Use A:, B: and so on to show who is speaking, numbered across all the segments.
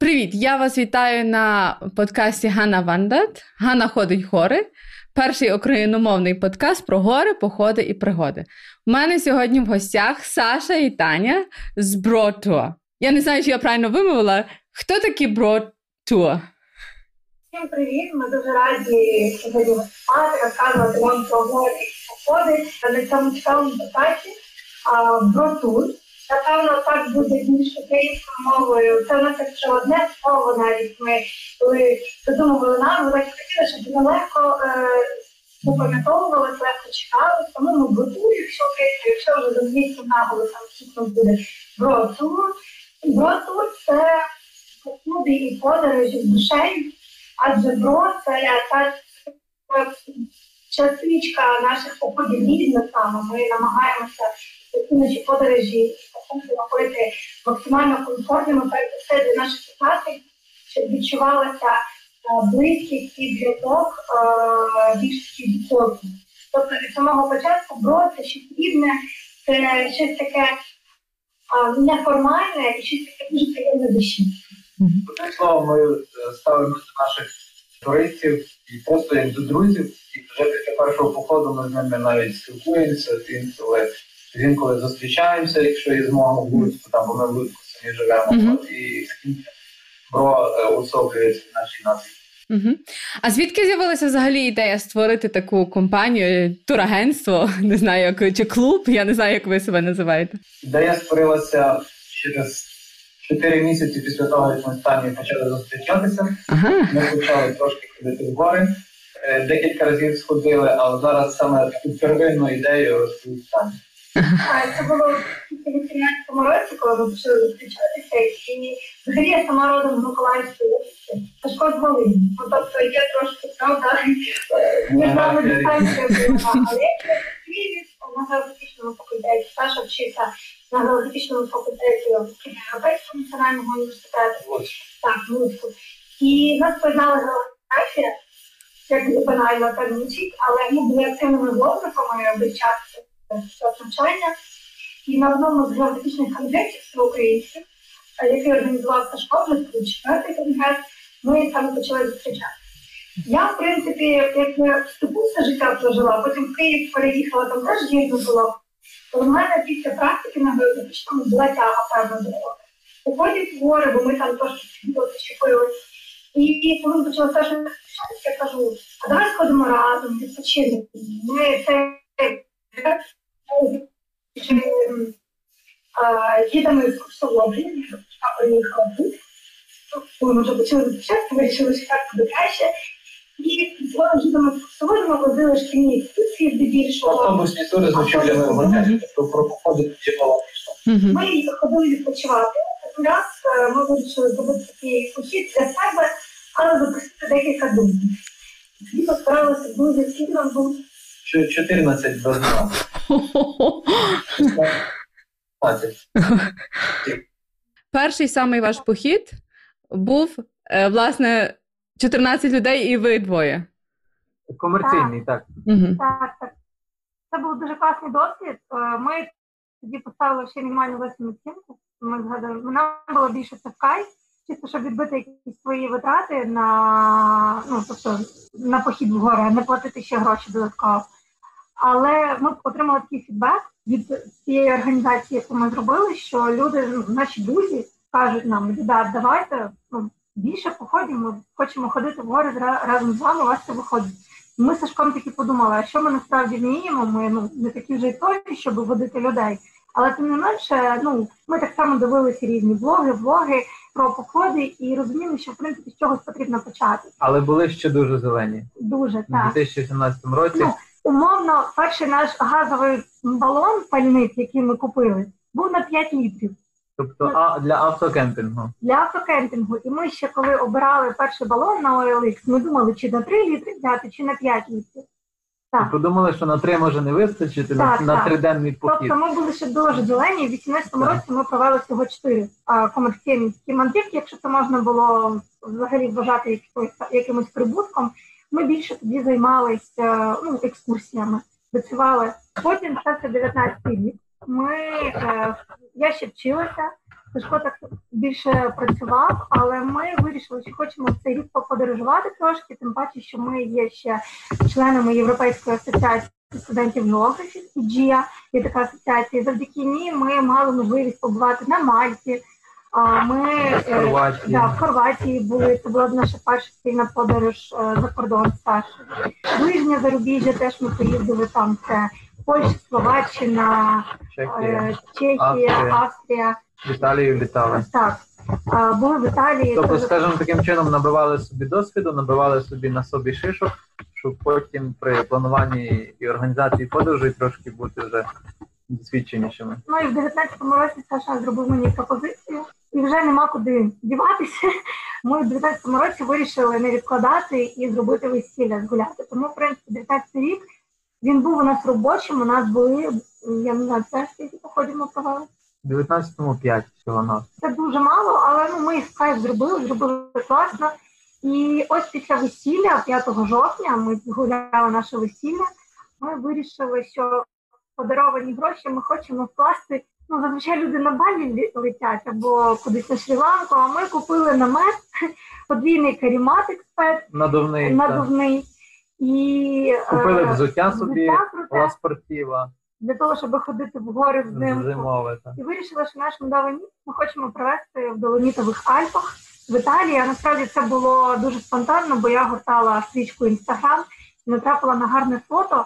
A: Привіт! Я вас вітаю на подкасті Ганна Вандат. Ганна ходить гори. Перший україномовний подкаст про гори, походи і пригоди. У мене сьогодні в гостях Саша і Таня з Бротуа. Я не знаю, чи я правильно вимовила. Хто такі Бротуа?
B: Всім привіт! Ми дуже раді сьогодні виступати, розказувати вам про гори і походи на цьому цікавому подкасті. Бротур Напевно, так буде більш українською мовою. Це у нас якщо одне слово навіть ми коли придумували назву, так хотіли, щоб воно легко е, запам'ятовувалося, легко читали, тому ми броту, якщо якщо вже з англійським наголосом чітко буде бротур. Бротур це походи і подорожі з душею, адже бро це та частичка наших походів різних саме. Ми намагаємося такі наші подорожі робити максимально комфортними перед все для наших учасників, щоб відчувалася е, близькість і зв'язок е, більшості відсотків. Тобто від самого початку бро це щось рівне, це щось таке е, неформальне і щось таке дуже приємне душі.
C: Одним словом, ми ставимо до наших туристів і просто як до друзів, і вже після першого походу ми з ними навіть спілкуємося, інколи інколи зустрічаємося, якщо є змога в Луцьку, там бо ми в Луцьку самі живемо, mm-hmm. і бро е, особлюється в нашій нації.
A: Угу. А звідки з'явилася взагалі ідея створити таку компанію, турагентство, не знаю, як чи клуб, я не знаю, як ви себе називаєте?
C: Ідея створилася через чотири місяці після того, як ми з почали зустрічатися. Ага. Ми почали трошки ходити в гори, е, декілька разів сходили, але зараз саме таку первинну ідею розповідає
B: Це було в 2018 році, коли ми почали зустрічатися, і взагалі я сама родом з Миколаївської області, Сашко з Волині. Ну, тобто є трошки правда, між нами дистанція була. Але я на географічному факультеті, Саша вчився на географічному факультеті Європейського національного університету. Так, Луцьку. І нас поєднала географія, як банально так звучить, але ми були активними блогерами весь час навчання. І на одному з географічних конгресів всеукраїнських, який організував Сашко, вже четвертий конгрес, ми саме почали зустрічати. Я, в принципі, як я вступу все життя прожила, потім в Київ переїхала, там теж було. То в мене після практики на географічному була тяга певна дорога. Походять в гори, бо ми там трошки сиділи, чіпили. І коли почала Саша я кажу, а давай сходимо разом, відпочинемо. Ми це їдемо екскурсології, а приїхала тут. Коли ми вже почали зустрічатися, вирішили, що так буде краще. І їдемо екскурсології, ми возили шкільні екскурсії здебільшого.
C: Автобусні тури з ночівлями в готелі, тобто про походи
B: Ми ходили відпочивати. Один раз ми вирішили зробити такий похід для себе, але запросити декілька друзів. Тоді постаралися друзі, скільки нам було
C: 14 до 12.
A: Перший самий ваш похід був, е, власне, 14 людей і ви двоє.
C: Комерційний, так.
B: Угу. Так, так. Це був дуже класний досвід. Е, ми тоді поставили ще мінімальну восьму оцінку. Ми згадали, нам було більше це в кайф, чисто щоб відбити якісь свої витрати на ну, тобто, на похід в гори, не платити ще гроші додатково. Але ми отримали такий фідбек від цієї організації, яку ми зробили, що люди, наші друзі, кажуть нам, да, давайте ну, більше походимо, ми хочемо ходити в гори разом з вами, у вас це виходить. Ми з Сашком таки подумали, а що ми насправді вміємо, ми ну, не такі вже й точні, щоб водити людей. Але тим не менше, ну ми так само дивилися різні блоги, влоги про походи і розуміли, що в принципі з чогось потрібно почати.
C: Але були ще дуже зелені.
B: Дуже так.
C: У 2017 році.
B: Ну, умовно, перший наш газовий балон пальник, який ми купили, був на 5 літрів.
C: Тобто а, для автокемпінгу.
B: Для автокемпінгу. І ми ще коли обирали перший балон на OLX, ми думали, чи на 3 літри взяти, чи на 5 літрів. Так.
C: І подумали, що на три може не вистачити
B: Так,
C: на, триденний похід.
B: Тобто ми були ще дуже зелені. В 18-му році ми провели всього 4 а, комерційні мандрівки, якщо це можна було взагалі вважати якимось прибутком. Ми більше тоді займалися ну, екскурсіями, працювали. Потім все 19 рік. Ми, е, я ще вчилася, Сашко так більше працював, але ми вирішили, що хочемо в цей рік поподорожувати трошки, тим паче, що ми є ще членами Європейської асоціації студентів географів ІДЖІА, є така асоціація. Завдяки ній ми мали можливість побувати на Мальті. А ми е,
C: Хорватії.
B: да, в Хорватії були. Це була наша перша спільна подорож е, за кордон з Сашою. Ближнє зарубіжжя теж ми поїздили там. Це Польща, Словаччина,
C: Чехія.
B: е, Чехія,
C: Австрія. В Італію літали.
B: Так. Були в Італії.
C: Тобто,
B: теж-
C: скажімо, таким чином набивали собі досвіду, набивали собі на собі шишок, щоб потім при плануванні і організації подорожей трошки бути вже досвідченішими.
B: Ну і в 19-му році Саша зробив мені пропозицію, і вже нема куди діватися. Ми в 19-му році вирішили не відкладати і зробити весілля згуляти. Тому, в принципі, 19-й рік він був у нас робочим. У нас були я не знаю, це скільки походів ми провели.
C: 19-му 5 всього нас.
B: Це дуже мало, але ну ми їх кайф зробили, зробили класно. І ось після весілля, 5 жовтня, ми згуляли наше весілля. Ми вирішили, що подаровані гроші ми хочемо вкласти. Ну, зазвичай люди на балі лі- летять або кудись на Шрі-Ланку, а ми купили намет, подвійний карімат експерт,
C: Надувний.
B: надувний. І
C: Купили
B: е,
C: взуття собі, спортива,
B: для того, щоб ходити в гори з ним.
C: зимове. так.
B: І вирішила, що наш медовий ми хочемо провести в Доломітових Альпах в Італії. А насправді це було дуже спонтанно, бо я гортала стрічку інстаграм і натрапила на гарне фото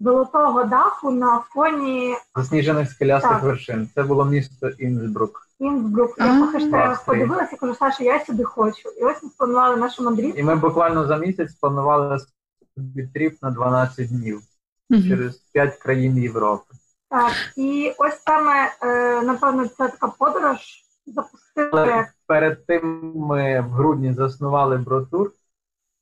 B: золотого даху на фоні
C: Засніжених скелястих
B: Так.
C: вершин. Це було місто Інсбрук.
B: Інсбрук.
A: А,
B: Я по хештегах
C: Австрії.
B: подивилася, кажу, Саша, я сюди хочу. І ось ми спланували нашу мандрівку.
C: І ми буквально за місяць планували собі тріп на 12 днів
A: Мгм.
C: через 5 країн Європи.
B: Так, і ось саме, е, напевно, це така подорож запустили,
C: Але перед тим ми в грудні заснували Бротур.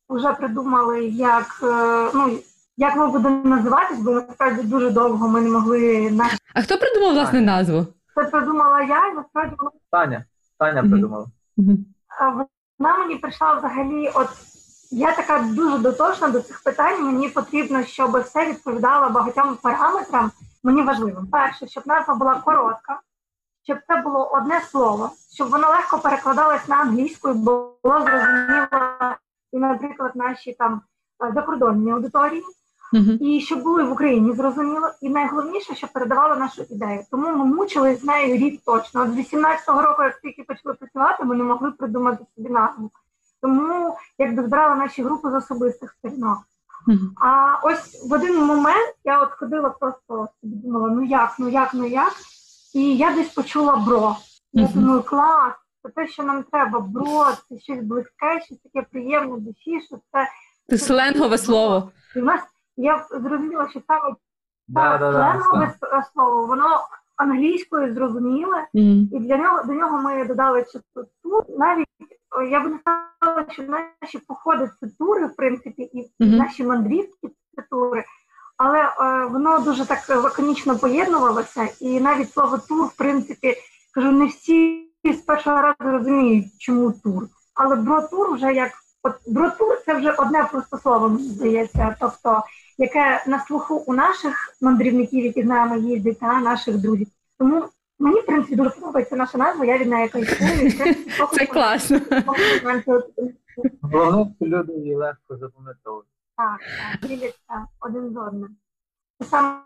B: вже придумали, як, е, ну, як ми будемо називатись, бо насправді дуже довго ми не могли на
A: А хто придумав власне назву?
B: Це придумала я, і насправді вона-
C: Таня. Таня придумала.
A: Мгм.
B: а, вона мені прийшла взагалі. От я така дуже дотошна до цих питань. Мені потрібно, щоб все відповідало багатьом параметрам. Мені важливим. Перше, щоб назва була коротка, щоб це було одне слово, щоб воно легко перекладалось на англійську, і було зрозуміло і, наприклад, наші там е, закордонні аудиторії.
A: Мгм.
B: і щоб були в Україні зрозуміло, і найголовніше, щоб передавали нашу ідею. Тому ми мучились з нею рік точно. От з 18-го року, як тільки почали працювати, ми не могли придумати собі назву. Тому якби збирали наші групи з особистих сторінок.
A: Мгм.
B: А ось в один момент я от ходила просто думала, ну як, ну як, ну як. І я десь почула бро. Я
A: Мгм.
B: думаю, клас, це те, що нам треба. Бро, це щось близьке, щось таке приємне душі, що це
A: Це сленгове слово.
B: і в нас я зрозуміла, що саме
C: Да, да, да, все.
B: слово, воно англійською зрозуміле,
A: Мгм.
B: і для нього до нього ми додали частоту. Навіть я б не сказала, що наші походи це тури, в принципі, і
A: Мгм.
B: наші мандрівки це тури. Але е, воно дуже так лаконічно поєднувалося, і навіть слово тур, в принципі, кажу, не всі з першого разу розуміють, чому тур. Але бро-тур вже як от бро-тур це вже одне просто слово, мені здається. Тобто, яке на слуху у наших мандрівників, які з нами їздять, та наших друзів. Тому мені, в принципі, дуже подобається наша назва, я від неї кайфую.
A: Це класно.
C: Головне, що люди її легко запам'ятовують.
B: Так, так, діляться один з одним. Саме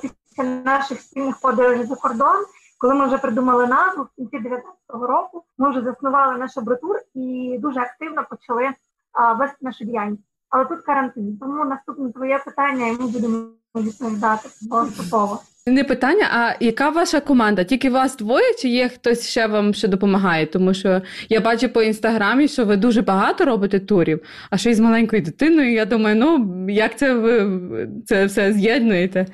B: після наших спільних подорожей за кордон, коли ми вже придумали назву в кінці 19-го року, ми вже заснували наш абратур і дуже активно почали а, вести нашу діяльність. Але тут карантин, тому наступне твоє питання, і ми будемо відповідати поступово.
A: Не питання, а яка ваша команда? Тільки вас двоє, чи є хтось ще вам ще допомагає? Тому що я бачу по інстаграмі, що ви дуже багато робите турів, а ще й з маленькою дитиною. Я думаю, ну як це ви це все з'єднуєте?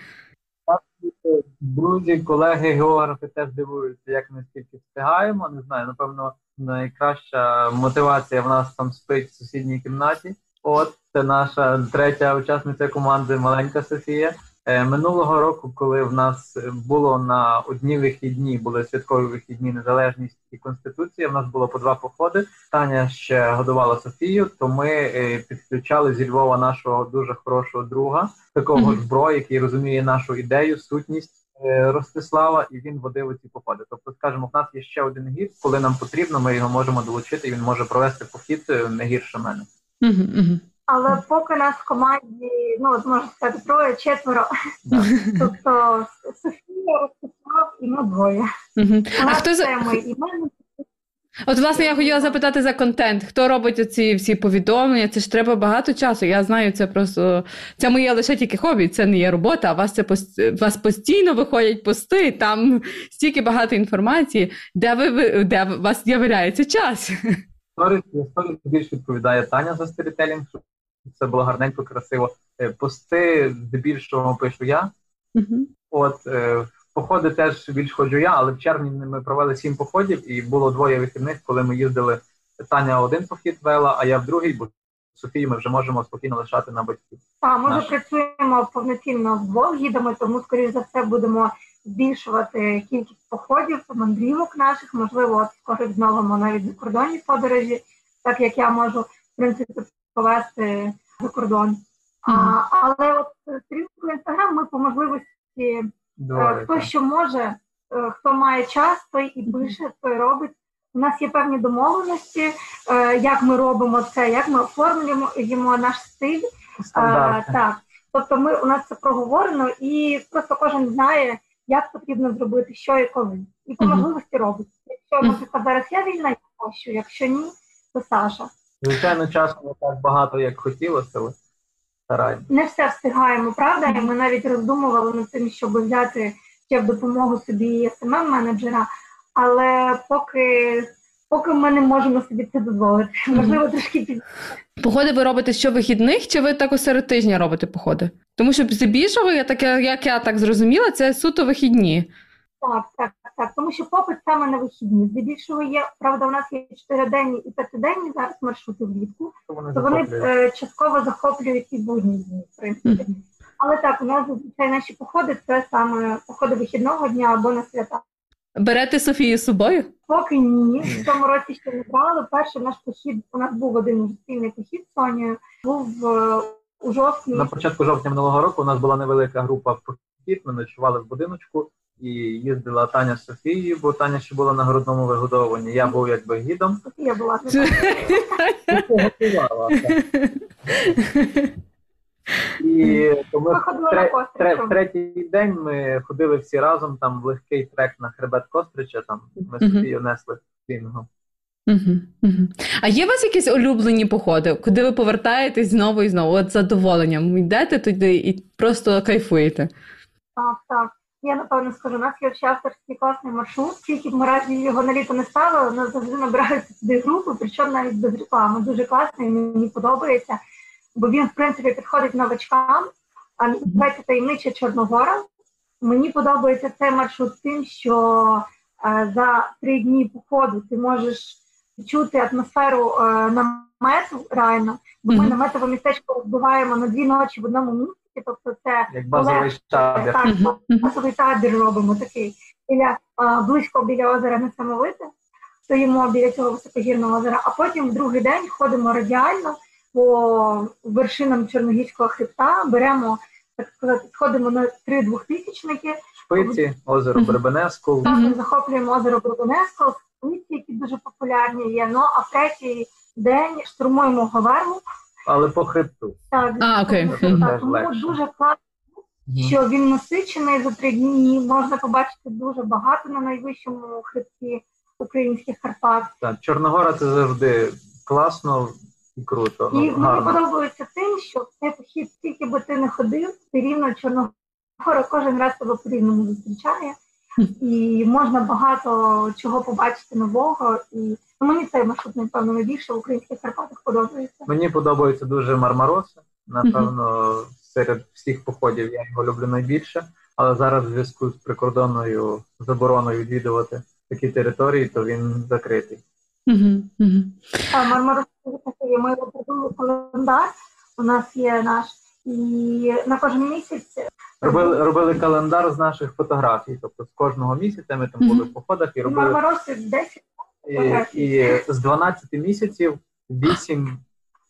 C: Друзі, колеги, географи теж дивуються, як ми скільки встигаємо. Не знаю, напевно, найкраща мотивація в нас там спить в сусідній кімнаті. От це наша третя учасниця команди, маленька Софія. Е, минулого року, коли в нас було на одні вихідні, були святкові вихідні незалежність і конституція. В нас було по два походи. Таня ще годувала Софію, то ми е, підключали зі Львова нашого дуже хорошого друга, такого mm-hmm. зброю, який розуміє нашу ідею, сутність е, Ростислава, і він водив ці походи. Тобто, скажімо, в нас є ще один гід, коли нам потрібно, ми його можемо долучити. і Він може провести похід не гірше мене.
A: Mm-hmm.
B: Але поки нас в команді, ну от можна сказати, троє, четверо. Тобто Софія, Ростислав і ми двоє.
A: А хто за От, власне, я хотіла запитати за контент. Хто робить ці всі повідомлення? Це ж треба багато часу. Я знаю, це просто це моє лише тільки хобі, це не є робота, а вас це у вас постійно виходять пости, там стільки багато інформації, де ви де у вас з'являється час.
C: Сторіс більш відповідає Таня за сторітелінг, це було гарненько, красиво. Е, пости здебільшого пишу я.
A: Uh-huh.
C: От е, походи теж більш ходжу я, але в червні ми провели сім походів, і було двоє вихідних, коли ми їздили. Таня один похід вела, а я в другий, бо Софію ми вже можемо спокійно лишати на батьків.
B: Так, ми вже працюємо повноцінно з двох гідами, тому, скоріш за все, будемо збільшувати кількість походів, мандрівок наших, можливо, от скоро відновимо навіть закордонні подорожі, так як я можу в принципі повести за кордон. Mm-hmm. А, Але от стрілку інстаграм ми по можливості Добре. Е, хто що може, е, хто має час, той і пише, той робить. У нас є певні домовленості, е, як ми робимо це, як ми оформлюємо наш стиль.
C: Стандарт.
B: Так, тобто, ми у нас це проговорено, і просто кожен знає, як потрібно зробити, що і коли, і по можливості робить. Якщо наприклад, зараз я вільна, я хочу, якщо ні, то Саша.
C: Звичайно, часу не так багато, як хотілося, але стараємося.
B: Не все встигаємо, правда? І ми навіть роздумували над тим, щоб взяти ще в допомогу собі смм менеджера але поки поки ми не можемо собі це дозволити. Можливо, трошки пізніше.
A: Походи ви робите щовихідних, чи ви так серед тижня робите походи? Тому що здебільшого, я так, як я так зрозуміла, це суто вихідні.
B: Так, так, так. Тому що попит саме на вихідні. Здебільшого є, правда, у нас є чотириденні і п'ятиденні зараз маршрути влітку,
C: то
B: вони е, частково захоплюють і будні дні, в принципі. Але так, у нас зазвичай наші походи це саме походи вихідного дня або на свята.
A: Берете Софію з собою?
B: Поки ні. В цьому році ще не брали. Перший наш похід, у нас був один спільний похід з Сонею, був е, у жовтні.
C: На початку жовтня минулого року у нас була невелика група похід, ми ночували в будиночку і їздила Таня з Софією, бо Таня ще була на грудному вигодовуванні. Я був якби гідом.
B: Софія була.
C: І тому тре, тре, в третій день ми ходили всі разом там в легкий трек на хребет Кострича, там ми собі несли спільного.
A: Угу. А є у вас якісь улюблені походи, куди ви повертаєтесь знову і знову? От задоволенням йдете туди і просто кайфуєте?
B: Так, так. Я напевно скажу, у нас є ще авторський класний маршрут, тільки ми разі його на літо не ставили, у нас завжди набираються туди групи, причому навіть без реклами. Дуже класний, мені подобається бо він, в принципі, підходить новачкам, а називається таємнича Чорногора. Мені подобається цей маршрут тим, що е, за три дні походу ти можеш чути атмосферу е, намету реально, бо ми наметове містечко розбиваємо на дві ночі в одному місці. Тобто це
C: як базовий табір. Так,
B: базовий табір робимо такий біля близько біля озера Несамовите, стоїмо біля цього високогірного озера, а потім в другий день ходимо радіально по вершинам Чорногірського хребта, беремо, так сказати, сходимо на три двохтисячники.
C: Шпиці, озеро Бребенеску.
B: Так, ми захоплюємо озеро Бребенеску, шпиці, які дуже популярні є. Ну, а в третій день штурмуємо Говерлу.
C: Але по хребту.
A: Так, а, окей.
B: так тому дуже класно. Що він насичений за три дні, можна побачити дуже багато на найвищому хребті українських Карпат.
C: Так, Чорногора це завжди класно, і круто.
B: Ну, і мені подобається тим, що цей похід, скільки би ти не ходив, ти рівно Чорногора кожен раз тебе по-рівному зустрічає. І можна багато чого побачити нового. І ну, мені цей маршрут, напевно, найбільше в українських Карпатах подобається.
C: Мені подобається дуже Мармароса. Напевно, серед всіх походів я його люблю найбільше. але зараз в зв'язку з прикордонною забороною відвідувати такі території, то він закритий.
B: А Мармарос такий, ми придумали календар. У нас є наш, і на кожен місяць
C: Робили, робили календар з наших фотографій. Тобто з кожного місяця ми там були в походах і робили
B: Мармароси 10
C: і, і з 12 місяців 8,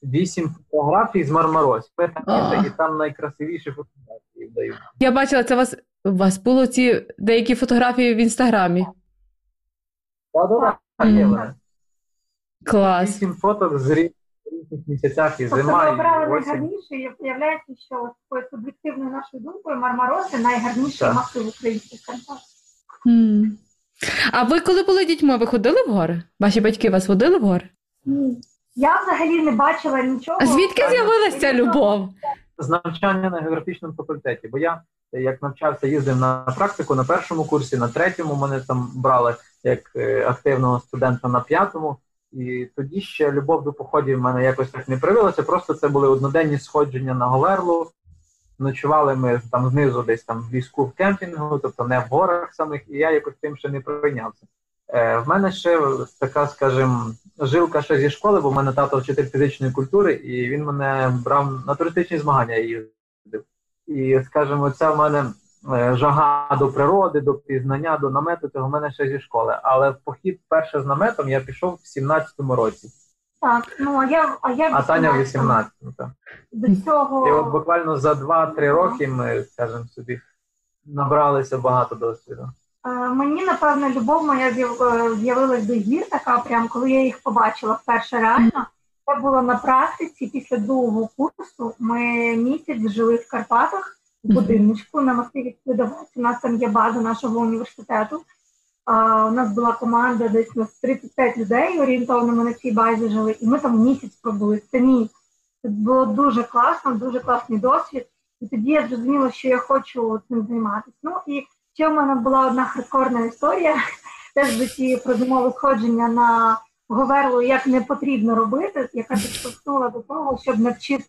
C: 8 фотографій з Мармарось. І там найкрасивіші фотографії дають.
A: Я бачила, це у вас у вас було ці деякі фотографії в інстаграмі.
C: Є вони.
A: Клас.
C: Вісім фоток з різних місяцях і
B: Тобто ми
C: зима, і
B: виявляється, що от суб'єктивною нашою думкою Мармароси найгарніший
C: Так.
B: масив українських контактів.
A: А ви коли були дітьми, ви ходили в гори? Ваші батьки вас водили в гори?
B: Ні. Я взагалі не бачила нічого.
A: А звідки з'явилася ця любов?
C: з навчання на географічному факультеті. Бо я як навчався, їздив на практику на першому курсі, на третьому мене там брали як е, активного студента на п'ятому. І тоді ще любов до походів в мене якось так не проявилася. Просто це були одноденні сходження на Говерлу. Ночували ми там знизу, десь там в ліску в кемпінгу, тобто не в горах самих, і я якось тим ще не пройнявся. Е, в мене ще така, скажімо, жилка ще зі школи, бо в мене тато вчитель фізичної культури, і він мене брав на туристичні змагання їздив. І, скажімо, це в мене е, жага до природи, до пізнання, до намету, це в мене ще зі школи. Але в похід перше з наметом я пішов в 17-му році,
B: Так, ну а я, а я
C: а Таня в
B: 18-му.
C: 18-му. так.
B: До цього
C: І от буквально за 2-3 роки ми, скажімо собі, набралися багато досвіду.
B: Е, Мені, напевно, любов моя е, з'явилась до гір, така прям, коли я їх побачила вперше реально. Це було на практиці після другого курсу. Ми місяць жили в Карпатах в будиночку на масиві Свідовець. У нас там є база нашого університету. А, у нас була команда десь на 35 людей, орієнтовно ми на цій базі жили, і ми там місяць пробули самі. Це було дуже класно, дуже класний досвід. І тоді я зрозуміла, що я хочу цим займатися. Ну і Ще в мене була одна хардкорна історія, теж до цієї про зимове сходження на Говерлу, як не потрібно робити, яка підштовхнула до того, щоб навчитись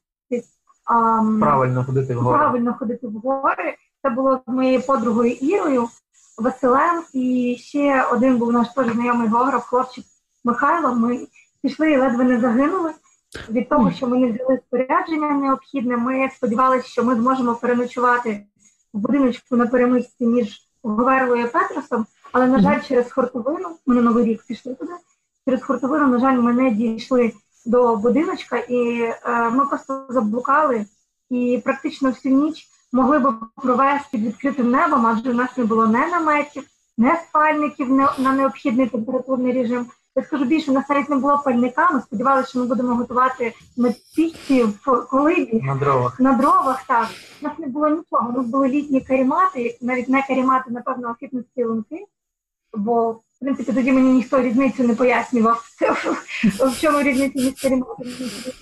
B: ам,
C: Правильно ходити в
B: правильно ходити в гори. Це було з моєю подругою Ірою, Василем, і ще один був наш теж знайомий географ, хлопчик Михайло. Ми пішли і ледве не загинули. Від того, що ми не взяли спорядження необхідне, ми сподівалися, що ми зможемо переночувати в будиночку на перемичці між Говерлою і Петросом, але, на жаль, через хортовину, ми на Новий рік пішли туди, через хортовину, на жаль, ми не дійшли до будиночка, і е, ми просто заблукали. І практично всю ніч могли б провести під відкритим небом, адже у нас не було не наметів, не спальників не- на необхідний температурний режим. Я скажу більше, у нас навіть не було пальника, ми сподівалися, що ми будемо готувати на пічці в колибі,
C: На дровах.
B: на дровах, так. У нас не було нічого. У нас були літні карімати, навіть не карімати, напевно, фітнес лунки. Бо, в принципі, тоді мені ніхто різницю не пояснював, в чому різниця між каріматом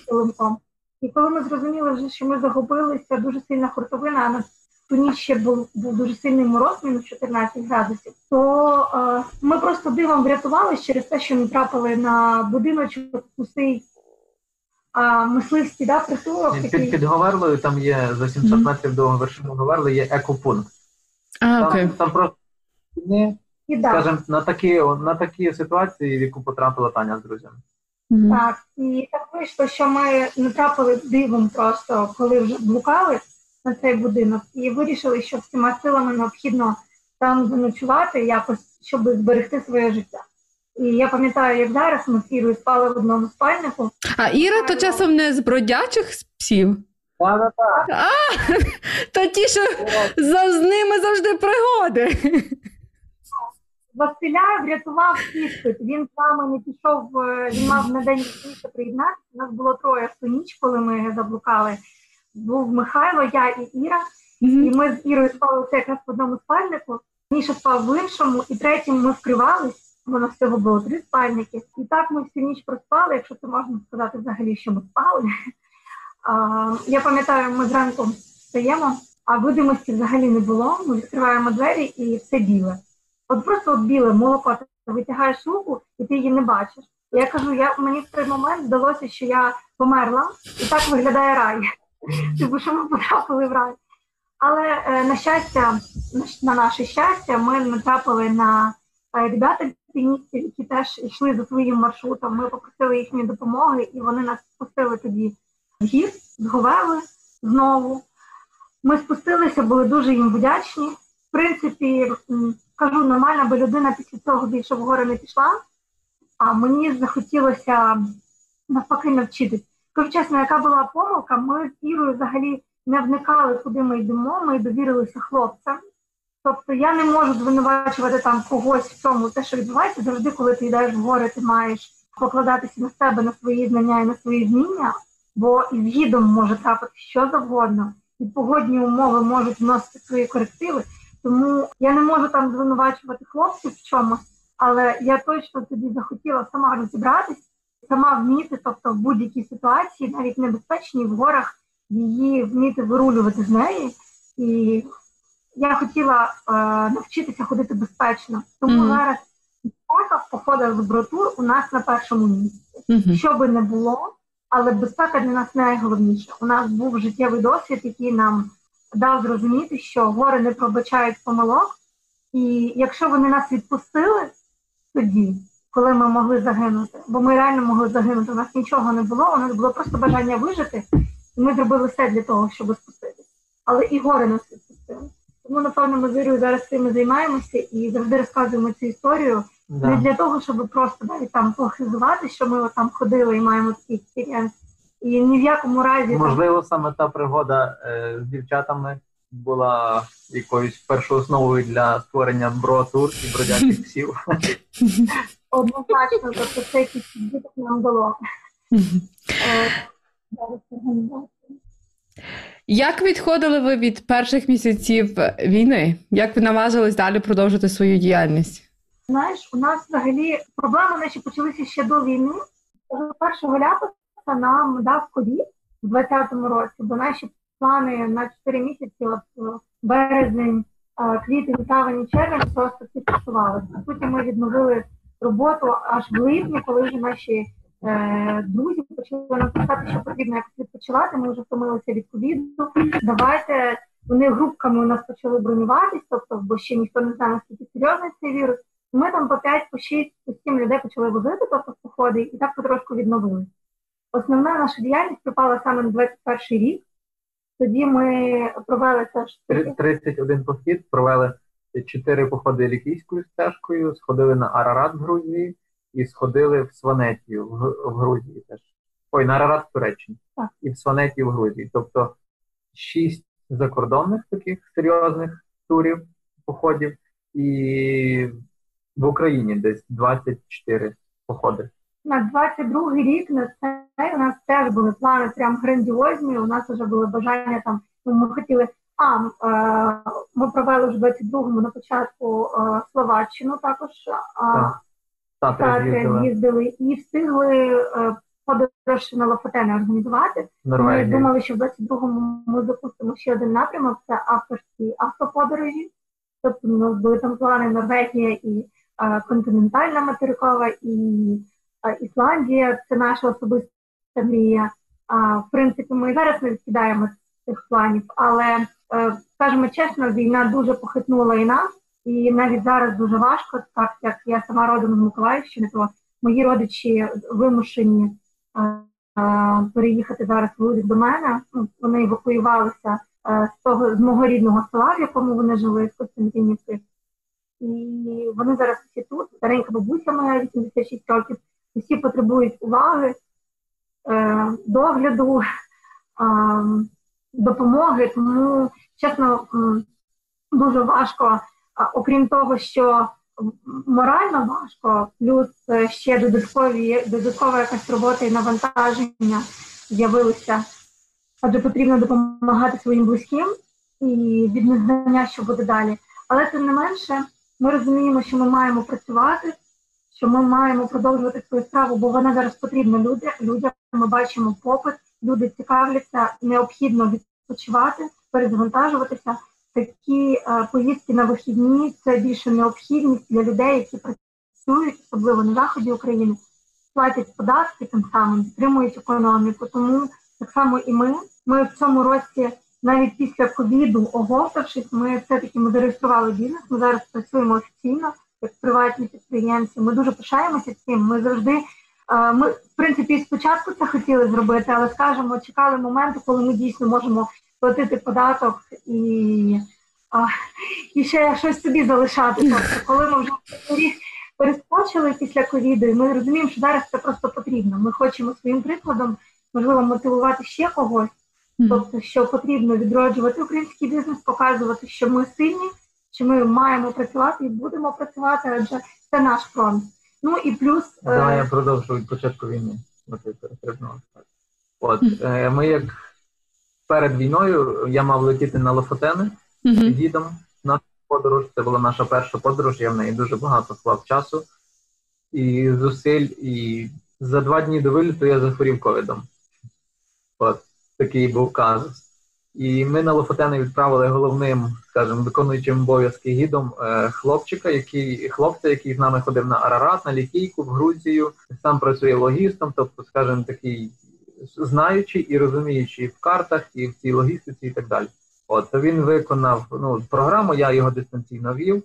B: і лунком. І коли ми зрозуміли вже, що ми загубилися, дуже сильна хуртовина, а на ту ніч ще був, був дуже сильний мороз, мінус 14 градусів, то е, ми просто дивом врятувалися через те, що ми трапили на будиночок пустий а, мисливський да, притулок.
C: Під,
B: такий.
C: під Говерлою там є за 700
A: Мгм.
C: метрів до вершини Говерли є екопункт.
A: А, окей.
C: Там, там просто не,
B: І да,
C: скажімо, на такі, на такі ситуації, в яку потрапила Таня з друзями.
A: Мгм.
B: так. І так вийшло, що ми не трапили дивом просто, коли вже блукали на цей будинок, і вирішили, що всіма силами необхідно там заночувати якось, щоб зберегти своє життя. І я пам'ятаю, як зараз ми з Ірою спали в одному спальнику.
A: А Іра то часом не з бродячих псів,
C: Так,
A: та ті, що за, з ними завжди пригоди.
B: Василя врятував іспит. Він з нами не пішов, е, він мав на день пізніше приєднатися. У нас було троє в ту ніч, коли ми заблукали. Був Михайло, я і Іра. І ми з Ірою спали це якраз в одному спальнику. Міша спав в іншому, і третім ми вкривались. Бо нас всього було три спальники. І так ми всю ніч проспали, якщо це можна сказати взагалі, що ми спали. А, я пам'ятаю, ми зранку встаємо, а видимості взагалі не було. Ми відкриваємо двері і все біле. От просто от біле молоко. Ти витягаєш руку, і ти її не бачиш. І я кажу, я мені в той момент здалося, що я померла, і так виглядає рай. Типу, що ми потрапили в рай. Але на щастя, на наше щастя, ми натрапили на ребят альпіністів, які теж йшли за своїм маршрутом. Ми попросили їхньої допомоги, і вони нас спустили тоді в гір, зговели знову. Ми спустилися, були дуже їм вдячні. В принципі, кажу, нормально, бо людина після цього більше в гори не пішла, а мені захотілося навпаки навчитись. Кажу чесно, яка була помилка, ми з Ірою взагалі не вникали, куди ми йдемо, ми довірилися хлопцям. Тобто я не можу звинувачувати там когось в цьому, те, що відбувається, завжди, коли ти йдеш в гори, ти маєш покладатися на себе, на свої знання і на свої вміння, бо із гідом може трапити що завгодно, і погодні умови можуть вносити свої корективи. Тому я не можу там звинувачувати хлопців в чомусь, але я точно тоді захотіла сама розібратись, сама вміти, тобто в будь-якій ситуації, навіть небезпечній в горах, її вміти вирулювати з неї. І я хотіла е, навчитися ходити безпечно. Тому mm-hmm. зараз безпека в походах з братур у нас на першому місці. Mm-hmm. Що би не було, але безпека для нас найголовніше. У нас був життєвий досвід, який нам дав зрозуміти, що гори не пробачають помилок, і якщо вони нас відпустили тоді, коли ми могли загинути, бо ми реально могли загинути, у нас нічого не було, у нас було просто бажання вижити, і ми зробили все для того, щоб спуститися. Але і гори нас відпустили. Тому, напевно, ми з Ірою зараз цим займаємося і завжди розказуємо цю історію да. не для того, щоб просто навіть там похизувати, що ми там ходили і маємо такий experience. І ні в якому разі
C: можливо там... саме та пригода е, з дівчатами була якоюсь першоосновою для створення бро-тур і бродячих псів.
B: Однозначно, тобто це якийсь досвід нам дало.
A: Як відходили ви від перших місяців війни? Як ви наважились далі продовжити свою діяльність?
B: Знаєш, у нас взагалі проблеми наші почалися ще до війни. Першого ляпаса нам дав ковід у 2020 році, бо наші плани на 4 місяці, от е, березень, е, квітень, травень, червень, просто всі. Потім ми відновили роботу аж в липні, коли вже наші Е, друзі почали нам писати, що потрібно якось відпочивати. Ми вже втомилися від ковіду. Давайте вони групками у нас почали бронюватись, тобто, бо ще ніхто не знає, наскільки серйозний цей вірус. Ми там по 5, по 6, по 7 людей почали возити, тобто походи, і так потрошку відновили. Основна наша діяльність припала саме на 21 рік. Тоді ми провели теж
C: 31 похід, провели 4 походи лікійською стежкою, сходили на Арарат в Грузії і сходили в Сванетію в, в Грузії теж. Ой, на Арарат в Туреччині
B: так.
C: і в Сванетію в Грузії. Тобто шість закордонних таких серйозних турів, походів, і в Україні десь 24 походи.
B: На 22-й рік на це у нас теж були плани прям грандіозні. У нас вже були бажання там. Ну, ми хотіли. А е, ми провели вже в 22-му на початку е, Словаччину також.
C: Так.
B: Татри їздили і встигли е, подорож на Лофотени організувати. Нормально. Ми думали, що в 22-му ми запустимо ще один напрямок це авторські автоподорожі. Тобто у нас були там плани Норвегія і континентальна материкова, і Ісландія це наша особиста мрія. В принципі, ми зараз не відкидаємо цих планів, але е, скажімо чесно, війна дуже похитнула і нас. І навіть зараз дуже важко, так як я сама родом з Миколаївщини, то мої родичі вимушені е, е, переїхати зараз в до мене. Ну, вони евакуювалися з того з мого рідного села, в якому вони жили в Костянтинівці. І вони зараз всі тут. Старенька бабуся моя 86 років. Усі потребують уваги, е, догляду, е, допомоги. Тому чесно, дуже важко окрім того, що морально важко, плюс е, ще додаткові додаткова якась робота і навантаження з'явилися, адже потрібно допомагати своїм близьким і від незнання, що буде далі. Але тим не менше, ми розуміємо, що ми маємо працювати, що ми маємо продовжувати свою справу, бо вона зараз потрібна люди, людям. Ми бачимо попит, люди цікавляться, необхідно відпочивати, перезавантажуватися такі е, поїздки на вихідні це більше необхідність для людей, які працюють, особливо на заході України, платять податки тим самим, підтримують економіку. Тому так само і ми. Ми в цьому році навіть після ковіду, оговтавшись, ми все-таки ми зареєстрували бізнес. Ми зараз працюємо офіційно як приватні підприємці. Ми дуже пишаємося цим. Ми завжди. Ми, в принципі, спочатку це хотіли зробити, але скажімо, чекали моменту, коли ми дійсно можемо платити податок і а, і ще щось собі залишати. Тобто, коли ми вже перескочили після ковіду, ми розуміємо, що зараз це просто потрібно. Ми хочемо своїм прикладом, можливо, мотивувати ще когось, тобто, що потрібно відроджувати український бізнес, показувати, що ми сильні, що ми маємо працювати і будемо працювати, адже це наш фронт. Ну і плюс
C: да, е... я продовжую від початку війни. От е, ми як перед війною я мав летіти на Лофотени mm-hmm. гідом на подорож. Це була наша перша подорож. Я в неї дуже багато склав часу і зусиль. І за два дні до виліту я захворів ковідом. От такий був казус. І ми на Лофотени відправили головним, скажімо, виконуючим обов'язки гідом е, хлопчика, який хлопця, який з нами ходив на Арарат, на Лікійку в Грузію, сам працює логістом, тобто, скажімо, такий знаючий і розуміючий в картах, і в цій логістиці, і так далі. От він виконав ну, програму, я його дистанційно вів.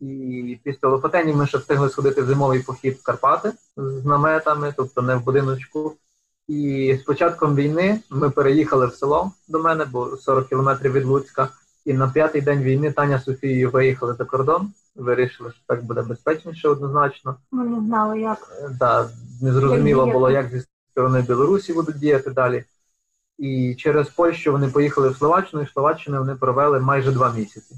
C: І після Лопатені ми ще встигли сходити в зимовий похід в Карпати з наметами, тобто не в будиночку. І з початком війни ми переїхали в село до мене, бо 40 кілометрів від Луцька. І на п'ятий день війни Таня з Софією виїхали за кордон. Вирішили, що так буде безпечніше однозначно.
B: Ми не знали, як.
C: Да, Незрозуміло було, як зі сторони Білорусі будуть діяти далі. І через Польщу вони поїхали в Словаччину, і в Словаччину вони провели майже два місяці.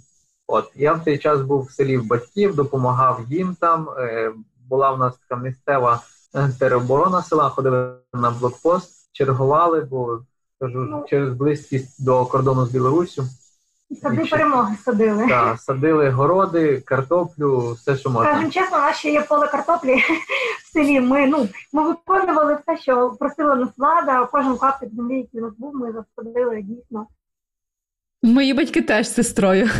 C: От я в цей час був в селі в батьків, допомагав їм там. Е, була в нас така місцева е, тероборона села, ходили на блокпост, чергували, бо кажу, ну, через близькість до кордону з Білоруссю.
B: Сади перемоги садили.
C: Так, садили городи, картоплю, все, що можна.
B: Скажем чесно, у нас ще є поле картоплі в селі. Ми ну ми виконували все, що просила нас влада, кожен клаптик землі, який у нас був, ми засадили дійсно.
A: Мої батьки теж з сестрою.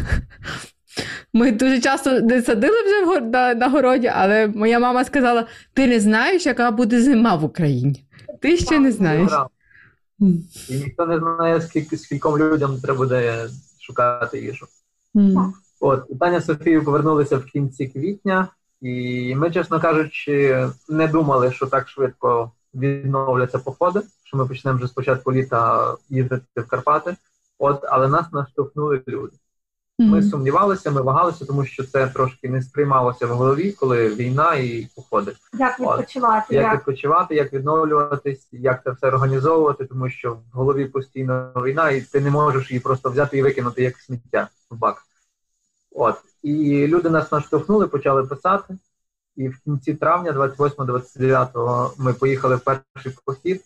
A: Ми дуже часто не садили вже на, на городі, але моя мама сказала: ти не знаєш, яка буде зима в Україні. Ти ще не знаєш.
C: І ніхто не знає, скільки скільком людям треба буде шукати їжу. Mm. От Таня з Софією повернулися в кінці квітня, і ми, чесно кажучи, не думали, що так швидко відновляться походи, що ми почнемо вже спочатку літа їздити в Карпати. От, але нас наштовхнули люди. Mm-hmm. Ми сумнівалися, ми вагалися, тому що це трошки не сприймалося в голові, коли війна і походи.
B: Як відпочивати,
C: як, як відпочивати, як відновлюватись, як це все організовувати, тому що в голові постійно війна, і ти не можеш її просто взяти і викинути як сміття в бак. От і люди нас наштовхнули, почали писати. І в кінці травня, 28-29, ми поїхали в перший похід.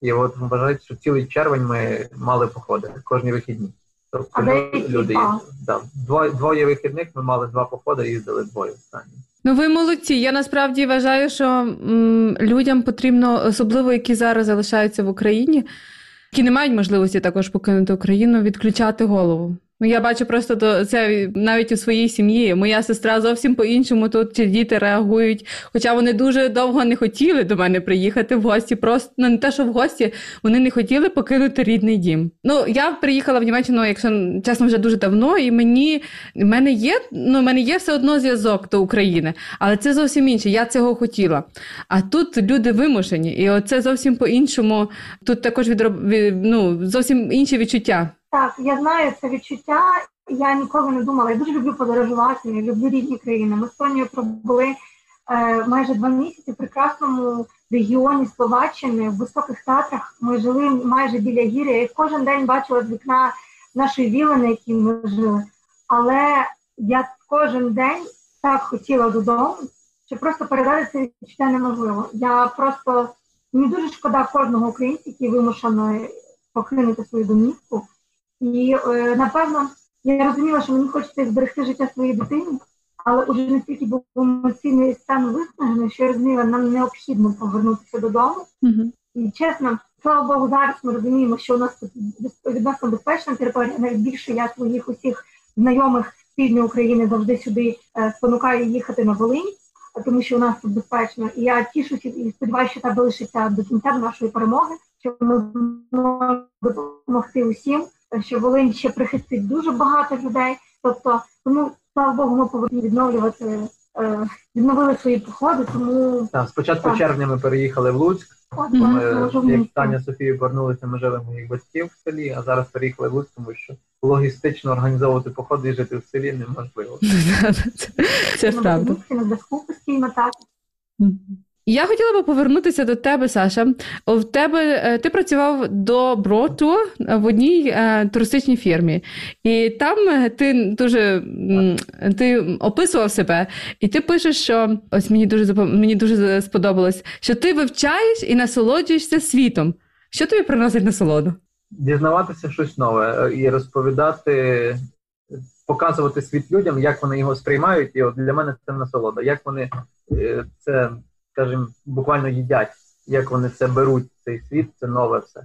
C: І от вважають, що цілий червень ми мали походи кожні вихідні. Тобто
B: а люди
C: да, двоє, двоє вихідних ми мали два походи, їздили двоє останні.
A: Ну, ви молодці. Я насправді вважаю, що м, людям потрібно, особливо які зараз залишаються в Україні, які не мають можливості також покинути Україну, відключати голову. Ну, я бачу просто то це навіть у своїй сім'ї. Моя сестра зовсім по-іншому тут ці діти реагують. Хоча вони дуже довго не хотіли до мене приїхати в гості. Просто ну, не те, що в гості вони не хотіли покинути рідний дім. Ну я приїхала в Німеччину, якщо чесно, вже дуже давно, і мені в мене є ну, в мене є все одно зв'язок до України, але це зовсім інше. Я цього хотіла. А тут люди вимушені, і оце зовсім по-іншому. Тут також відроб... ну, зовсім інші відчуття.
B: Так, я знаю це відчуття. Я ніколи не думала. Я дуже люблю подорожувати, я люблю різні країни. Ми з Тонією пробули е, майже два місяці в прекрасному регіоні Словаччини, в високих татрах. Ми жили майже біля гір'я. Я кожен день бачила з вікна нашої віли, на якій ми жили. Але я кожен день так хотіла додому, що просто передати це відчуття неможливо. Я просто мені дуже шкода кожного українця, який вимушений покинути свою домівку. І е, напевно я розуміла, що мені хочеться зберегти життя своєї дитини, але уже настільки був емоційний стан виснажений, що я розуміла, нам необхідно повернутися додому. Mm-hmm. І чесно, слава Богу, зараз ми розуміємо, що у нас тут відносно безпечна територія, навіть більше я своїх усіх знайомих з півдня України завжди сюди е, спонукаю їхати на Волинь, тому що у нас тут безпечно. І я тішуся і сподіваюся, що так залишиться до кінця нашої перемоги, що ми зможемо допомогти усім що Волинь ще прихистить дуже багато людей. Тобто, тому слава Богу, ми повинні відновлювати, е, відновили свої походи. Тому
C: Так, спочатку
B: Так.
C: червня ми переїхали в Луцьк.
B: от, ми
C: як. Таня Софія повернулися, ми жили моїх батьків в селі, а зараз переїхали в Луцьк, тому що логістично організовувати походи і жити в селі неможливо.
A: Це,
B: на
A: правда.
B: на зв'язку постійно так.
A: Я хотіла би повернутися до тебе, Саша. В тебе е, ти працював до Броту в одній е, туристичній фірмі, і там е, ти дуже ти описував себе, і ти пишеш, що ось мені дуже мені дуже сподобалось, що ти вивчаєш і насолоджуєшся світом. Що тобі приносить насолоду?
C: Дізнаватися щось нове і розповідати, показувати світ людям, як вони його сприймають. І от для мене це насолода. Як вони це, скажімо, буквально їдять, як вони це беруть, цей світ, це нове все.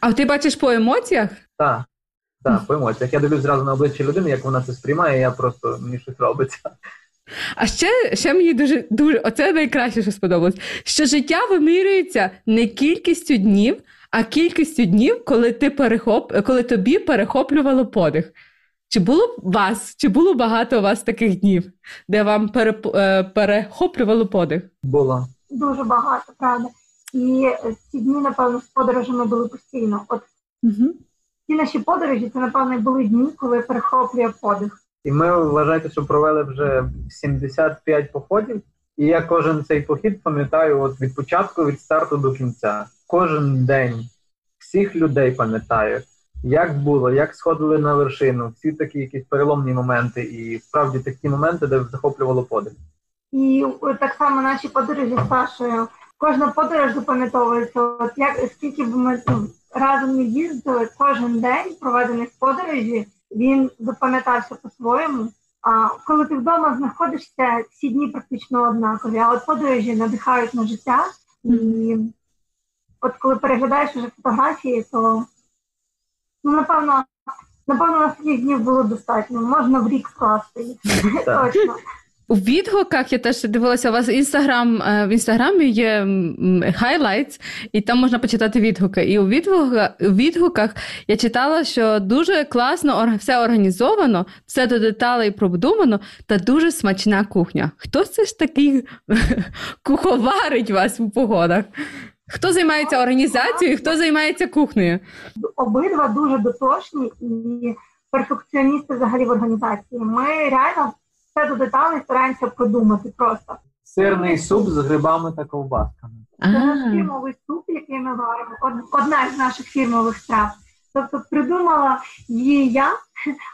A: А ти бачиш по емоціях?
C: Так, так, по емоціях. Я дивлюсь зразу на обличчя людини, як вона це сприймає, я просто мені щось робиться.
A: А ще, ще мені дуже дуже оце найкраще, що сподобалось. Що життя вимірюється не кількістю днів, а кількістю днів, коли ти перехоп, коли тобі перехоплювало подих. Чи було б вас, чи було багато у вас таких днів, де вам переп, е, перехоплювало подих?
C: Було.
B: Дуже багато, правда. І ці дні, напевно, з подорожами були постійно. От
A: Угу.
B: ці наші подорожі, це, напевно, були дні, коли перехоплює подих.
C: І ми вважайте, що провели вже 75 походів. І я кожен цей похід пам'ятаю от від початку, від старту до кінця. Кожен день всіх людей пам'ятаю, як було, як сходили на вершину, всі такі якісь переломні моменти, і справді такі моменти, де захоплювало подих.
B: І так само наші подорожі з Сашою. Кожна подорож запам'ятовується. От як скільки б ми ну, разом не їздили, кожен день проведений в подорожі, він запам'ятався по-своєму. А коли ти вдома знаходишся, всі дні практично однакові. А от подорожі надихають на життя. І от коли переглядаєш вже фотографії, то ну напевно, напевно, на таких днів було достатньо. Можна в рік скласти Точно.
A: У відгуках я теж дивилася, у вас інстаграм е, в інстаграмі є highlights, і там можна почитати відгуки. І у відгуках, у відгуках я читала, що дуже класно все організовано, все до деталей продумано та дуже смачна кухня. Хто це ж такий куховарить вас у погодах? Хто займається організацією, хто займається кухнею?
B: обидва дуже дотошні і перфекціоністи взагалі в організації. Ми реально все до деталей стараємося продумати просто.
C: Сирний суп з грибами та ковбасками.
B: Це наш фірмовий суп, який ми варимо, одна з наших фірмових страв. Тобто придумала її я,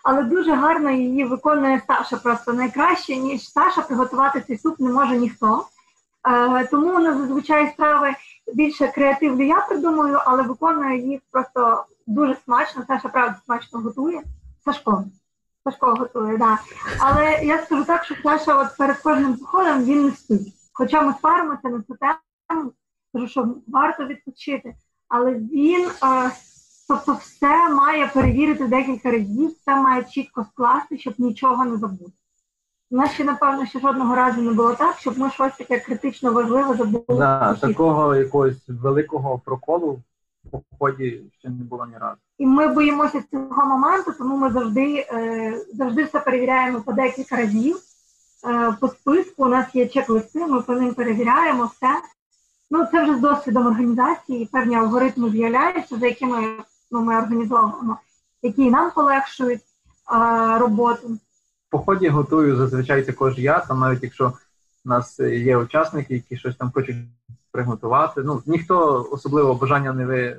B: але дуже гарно її виконує Саша. Просто найкраще, ніж Саша, приготувати цей суп не може ніхто. Е, тому у нас зазвичай страви більше креативлю я придумую, але виконую їх просто дуже смачно. Саша правда смачно готує. Сашко. Сашко готує, да. Але я скажу так, що Саша от перед кожним походом він не спить. Хоча ми сваримося на цю тему, кажу, що варто відпочити. Але він, е, тобто, все має перевірити декілька разів, все має чітко скласти, щоб нічого не забути. У нас ще, напевно, ще жодного разу не було так, щоб ми щось таке критично важливе забули.
C: Да, такого якогось великого проколу в поході ще не було ні разу.
B: І ми боїмося цього моменту, тому ми завжди, е, завжди все перевіряємо по декілька разів. Е, по списку у нас є чек-листи, ми по ним перевіряємо все. Ну, це вже з досвідом організації, певні алгоритми з'являються, за якими ну, ми організовуємо, які нам полегшують е, роботу.
C: Поході готую зазвичай також я, там навіть якщо у нас є учасники, які щось там хочуть приготувати. Ну ніхто особливо бажання не ви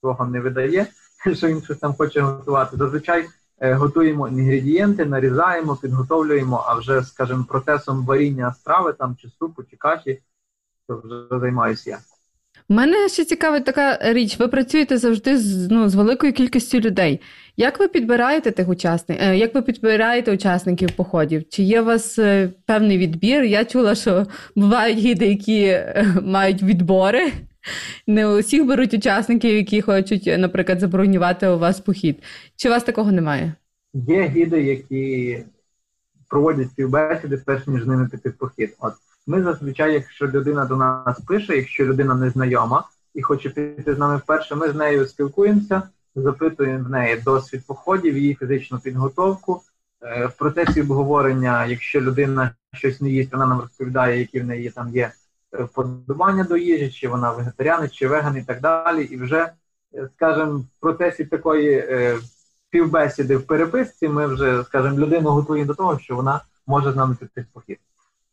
C: свого не видає, що він щось там хоче готувати. Зазвичай е, готуємо інгредієнти, нарізаємо, підготовлюємо, а вже, скажімо, процесом варіння страви там чи супу, чи каші, то вже займаюся я.
A: Мене ще цікавить така річ. Ви працюєте завжди з, ну, з великою кількістю людей. Як ви підбираєте тих учасників? Як ви підбираєте учасників походів? Чи є у вас е, певний відбір? Я чула, що бувають гіди, які е, мають відбори. Не усіх беруть учасників, які хочуть, е, наприклад, забронювати у вас похід. Чи у вас такого немає?
C: Є гіди, які проводять співбесіди, перш ніж ними піти в похід. От ми зазвичай, якщо людина до нас пише, якщо людина незнайома і хоче піти з нами вперше, ми з нею спілкуємося, запитуємо в неї досвід походів, її фізичну підготовку. Е, в процесі обговорення, якщо людина щось не їсть, вона нам розповідає, які в неї там є вподобання до їжі, чи вона вегетаріанець, чи веган і так далі. І вже, скажімо, в процесі такої співбесіди в переписці ми вже, скажімо, людину готуємо до того, що вона може з нами піти в похід.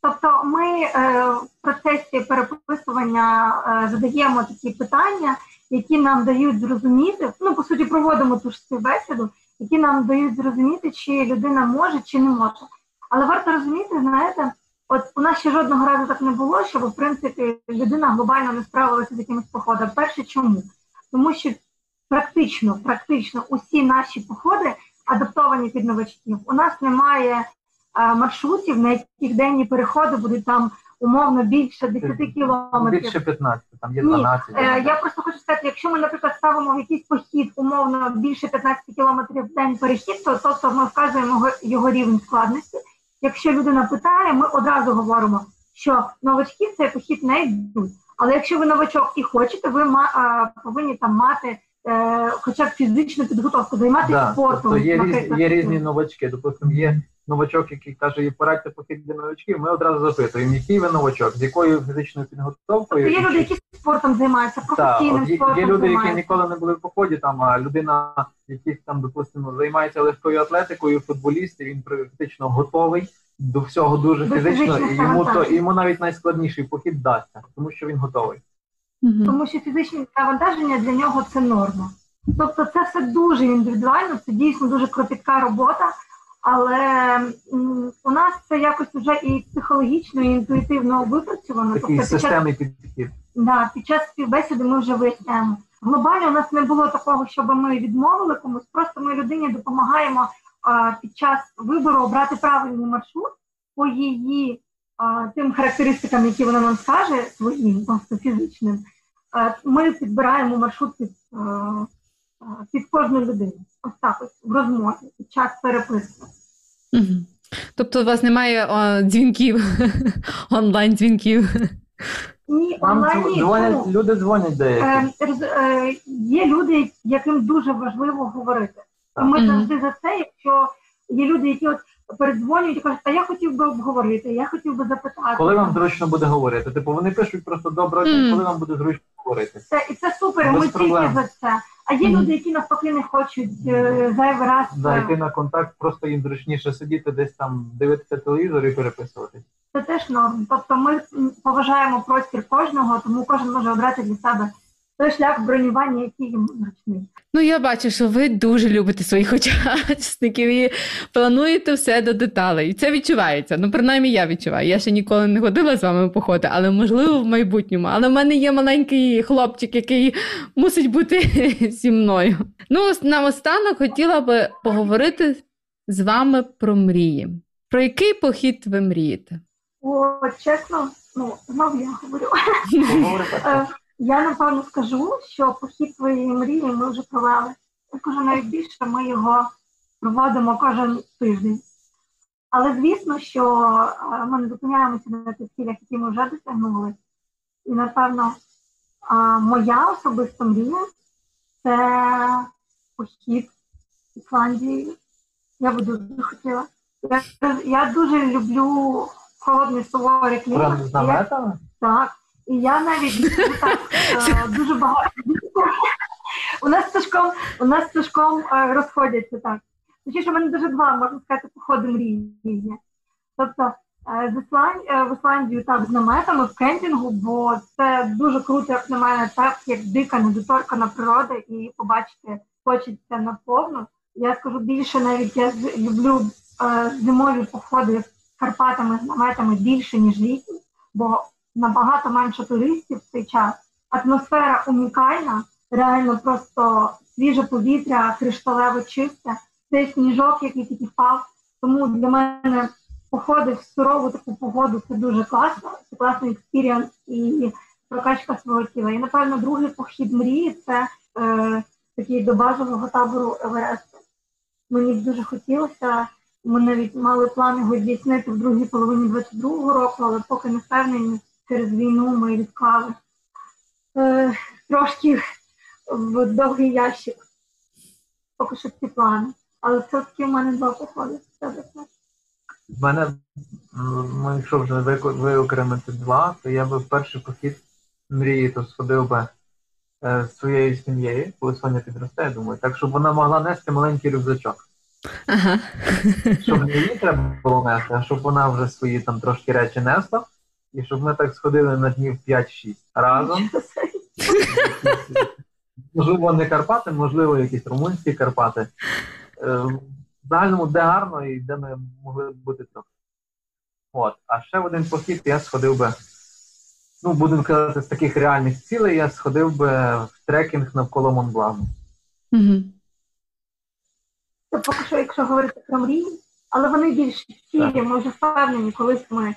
B: Тобто ми е, в процесі переписування е, задаємо такі питання, які нам дають зрозуміти, ну по суті, проводимо ту ж співбесіду, які нам дають зрозуміти, чи людина може, чи не може. Але варто розуміти, знаєте, от у нас ще жодного разу так не було, щоб в принципі людина глобально не справилася з якимось походом. Перше, чому? Тому що практично, практично усі наші походи адаптовані під новачків. У нас немає маршрутів, на яких денні переходи будуть там умовно більше 10 кілометрів.
C: Більше 15, там є 12.
B: Ні, е, Я просто хочу сказати, якщо ми, наприклад, ставимо в якийсь похід умовно більше 15 кілометрів в день перехід, то тобто ми вказуємо його, рівень складності. Якщо людина питає, ми одразу говоримо, що новачки цей похід не йдуть. Але якщо ви новачок і хочете, ви ма, повинні там мати е, хоча б фізичну підготовку, займатися да, спортом.
C: Тобто є різні, є різні новачки. Допустимо, є новачок, який каже, і порадьте похід для новачків, ми одразу запитуємо, який ви новачок, з якою фізичною підготовкою.
B: Тобто є люди, які спортом займаються, професійним
C: так,
B: спортом
C: Є люди, які ніколи не були в поході, там, а людина, який там, допустимо, займається легкою атлетикою, футболіст, і він практично готовий до всього дуже до фізично, і йому то йому навіть найскладніший похід дасться, тому що він готовий.
B: Тому що фізичні навантаження для нього це норма. Тобто це все дуже індивідуально, це дійсно дуже кропітка робота, але у нас це якось вже і психологічно, і інтуїтивно випрацьовано.
C: Такий
B: тобто,
C: системний підхід.
B: Да, під час співбесіди ми вже виясняємо. Глобально у нас не було такого, щоб ми відмовили комусь, просто ми людині допомагаємо а, під час вибору обрати правильний маршрут по її а, тим характеристикам, які вона нам скаже, своїм, просто фізичним. Ми підбираємо маршрут під. Під кожну людину. Ось так ось в розмові під час переписки.
A: Угу. Тобто у вас немає о, дзвінків, онлайн-дзвінків?
B: Ні, онлайн ні.
C: Дзвонять, люди дзвонять деякі. Е,
B: е, Є люди, яким дуже важливо говорити. І ми mm завжди за це, якщо є люди, які от передзвонюють і кажуть, а я хотів би обговорити, я хотів би запитати.
C: Коли вам зручно буде говорити? Типу вони пишуть просто mm коли вам буде зручно говорити.
B: Це, і це супер, Без ми проблем. тільки за це. А є люди, які навпаки не хочуть е, зайвий раз.
C: Да, йти на контакт, просто їм зручніше сидіти, десь там дивитися телевізор і переписуватись.
B: Це теж норм. Тобто ми поважаємо простір кожного, тому кожен може обрати для себе той шлях бронювання, який їм зручний.
A: Ну, я бачу, що ви дуже любите своїх учасників і плануєте все до деталей. І це відчувається. Ну, принаймні, я відчуваю. Я ще ніколи не ходила з вами походи, але можливо в майбутньому. Але в мене є маленький хлопчик, який мусить бути зі мною. Ну, наостанок хотіла би поговорити з вами про мрії. Про який похід ви мрієте?
B: О, чесно, ну знову я говорю. Я напевно скажу, що похід своєї мрії ми вже провели. Кажу, навіть більше ми його проводимо кожен тиждень. Але звісно, що ми не зупиняємося на тих цілях, які ми вже досягнули. І, напевно, моя особиста мрія це похід Ісландії. Я би дуже хотіла. Я, я дуже люблю холодний суворий клімат.
C: з наметами?
B: Так. І я навіть так е, дуже багато. У нас з Сашком, у нас з Сашком е, розходяться так. Точніше, в мене дуже два, можна сказати, походи мрії. Тобто е, в Ісландію так з наметами, в кемпінгу, бо це дуже круто, як на мене, так, як дика, недоторкана природа, і побачити хочеться наповну. Я скажу більше, навіть я люблю зимові походи з Карпатами, з наметами більше, ніж літні, бо набагато менше туристів в цей час. Атмосфера унікальна, реально просто свіже повітря, кришталево чисте, цей сніжок, який тільки впав. Тому для мене походи в сурову таку погоду це дуже класно, це класний experience і прокачка свого тіла. І, напевно, другий похід мрії це е, такий до базового табору Евересту. Мені б дуже хотілося. Ми навіть мали плани його здійснити в другій половині 22-го року, але поки не впевнені, через війну ми відклали е, трошки в довгий ящик. поки що ці плани. Але все-таки в мене два походи.
C: В мене, ну, якщо вже виокремити два, то я би в перший похід мрії, то сходив би е, своєю сім'єю, коли Соня підросте, я думаю, так, щоб вона могла нести маленький рюкзачок. Ага. Щоб не їй треба було нести, а щоб вона вже свої там трошки речі несла, і щоб ми так сходили на днів 5-6 разом. Можливо, не Карпати, можливо, якісь румунські Карпати. Е, в загальному, де гарно і де ми могли бути трохи. От. А ще в один похід я сходив би, ну, будемо казати, з таких реальних цілей, я сходив би в трекінг навколо Монблану. Угу.
B: Це поки що, якщо говорити про мрії, але вони більш цілі, ми вже впевнені, колись ми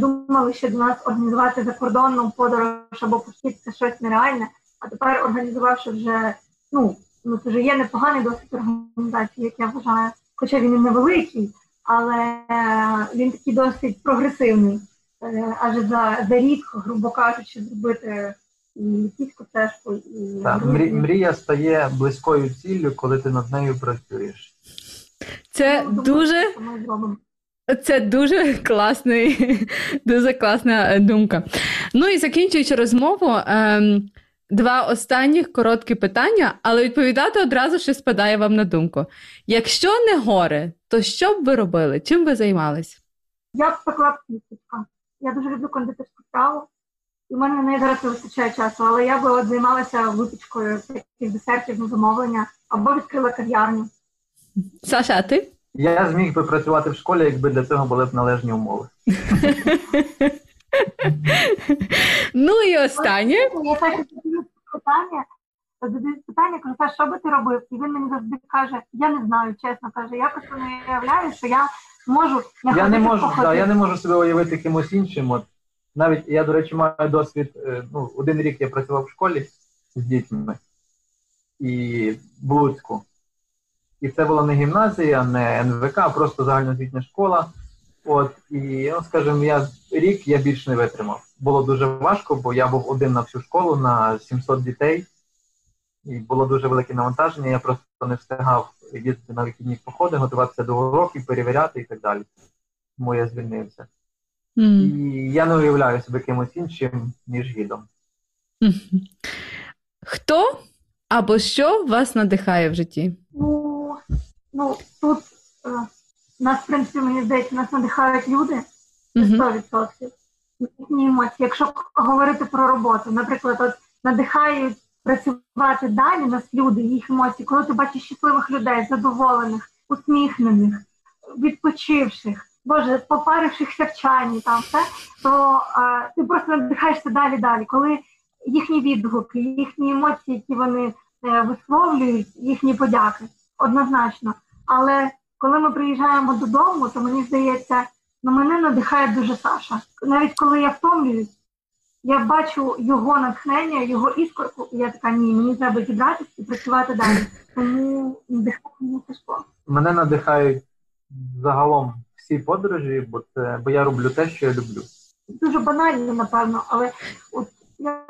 B: думали, що до нас організувати закордонну подорож або похід це щось нереальне, а тепер організувавши вже, ну, ну це вже є непоганий досвід організації, як я вважаю, хоча він і невеликий, але е, він такий досить прогресивний. Адже за, за рік, грубо кажучи, зробити і кіську стежку, і
C: так, мрія стає близькою ціллю, коли ти над нею працюєш.
A: Це ну, дуже це дуже класний, дуже класна думка. Ну і закінчуючи розмову, ем, два останніх короткі питання, але відповідати одразу ще спадає вам на думку. Якщо не гори, то що б ви робили? Чим ви займались?
B: Я б пекла кісточка. Я дуже люблю кондитерську справу. У мене не зараз не вистачає часу, але я би от займалася випічкою таких десертів на замовлення або відкрила кав'ярню.
A: Саша, а ти?
C: Я зміг би працювати в школі, якби для цього були б належні умови.
A: Ну і останнє. Я
B: так питання, задаю питання, кажу, що би ти робив? І він мені завжди каже, я не знаю, чесно каже, я просто не уявляю, що я можу
C: я не можу, да, я не можу себе уявити кимось іншим. От навіть я, до речі, маю досвід. Е, ну, один рік я працював в школі з дітьми і в Луцьку. І це була не гімназія, не НВК, а просто загальноосвітня школа. От, і, ну, скажімо, я рік я більш не витримав. Було дуже важко, бо я був один на всю школу на 700 дітей, і було дуже велике навантаження. Я просто не встигав їздити на вихідні походи, готуватися до уроків, перевіряти і так далі. Тому я звільнився. Mm. І я не уявляю себе кимось іншим, ніж гідом.
A: Хто або що вас надихає в житті?
B: Ну, тут е, нас, в принципі, мені здається, нас надихають люди 100%. Їхні емоції. Якщо говорити про роботу, наприклад, от надихають працювати далі нас люди, їх емоції, коли ти бачиш щасливих людей, задоволених, усміхнених, відпочивших. Боже, попарившихся в чайні, там все, то а, ти просто надихаєшся далі далі. Коли їхні відгуки, їхні емоції, які вони е, висловлюють, їхні подяки, однозначно. Але коли ми приїжджаємо додому, то мені здається, ну мене надихає дуже Саша. Навіть коли я втомлююсь, я бачу його натхнення, його іскорку, і я така, ні, мені треба зібратися і працювати далі. Тому надихає мене Сашко.
C: Мене надихають загалом всі подорожі, бо це бо я роблю те, що я люблю.
B: Дуже банально, напевно, але от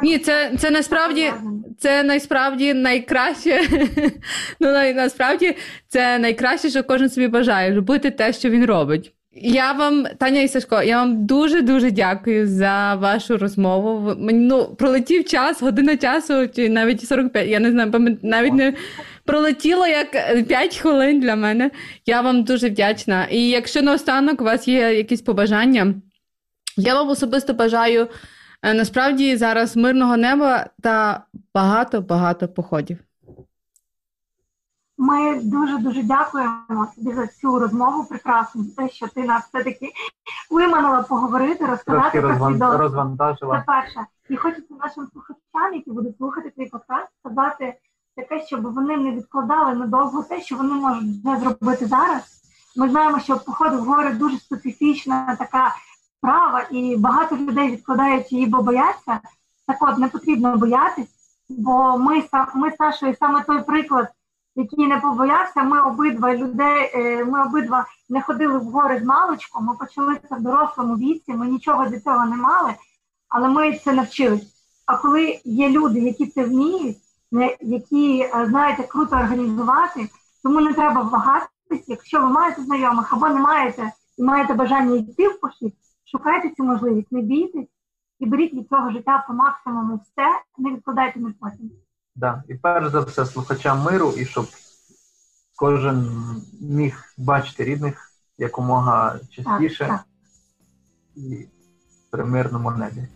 A: ні, це це насправді це насправді найкраще. Ну насправді це найкраще, що кожен собі бажає робити те, що він робить. Я вам, Таня і Сашко, я вам дуже дуже дякую за вашу розмову. Ну, пролетів час, година часу, чи навіть 45, Я не знаю, навіть не пролетіло як 5 хвилин для мене. Я вам дуже вдячна. І якщо наостанок у вас є якісь побажання, я вам особисто бажаю е, насправді зараз мирного неба та багато-багато походів.
B: Ми дуже дуже дякуємо тобі за цю розмову прекрасну, за те, що ти нас все-таки виманила поговорити, розказати про свій
C: досвід.
B: Це перше. І хочеться нашим слухачам, які будуть слухати твій подкаст, сказати таке, щоб вони не відкладали надовго те, що вони можуть вже зробити зараз. Ми знаємо, що походи в гори дуже специфічна така справа, і багато людей відкладають її, бо бояться. Так от не потрібно боятись, бо ми ми з Сашою саме той приклад який не побоявся. Ми обидва людей, е, ми обидва не ходили в гори з маличком, ми почали це в дорослому віці, ми нічого для цього не мали, але ми це навчились. А коли є люди, які це вміють, які е, знають, як круто організувати, Тому не треба вагатись, якщо ви маєте знайомих або не маєте і маєте бажання йти в похід, шукайте цю можливість, не бійтесь і беріть від цього життя по максимуму все, не відкладайте на потім.
C: Да. І перш за все слухачам миру, і щоб кожен міг бачити рідних якомога
B: Так,
C: частіше
B: так.
C: і при мирному небі.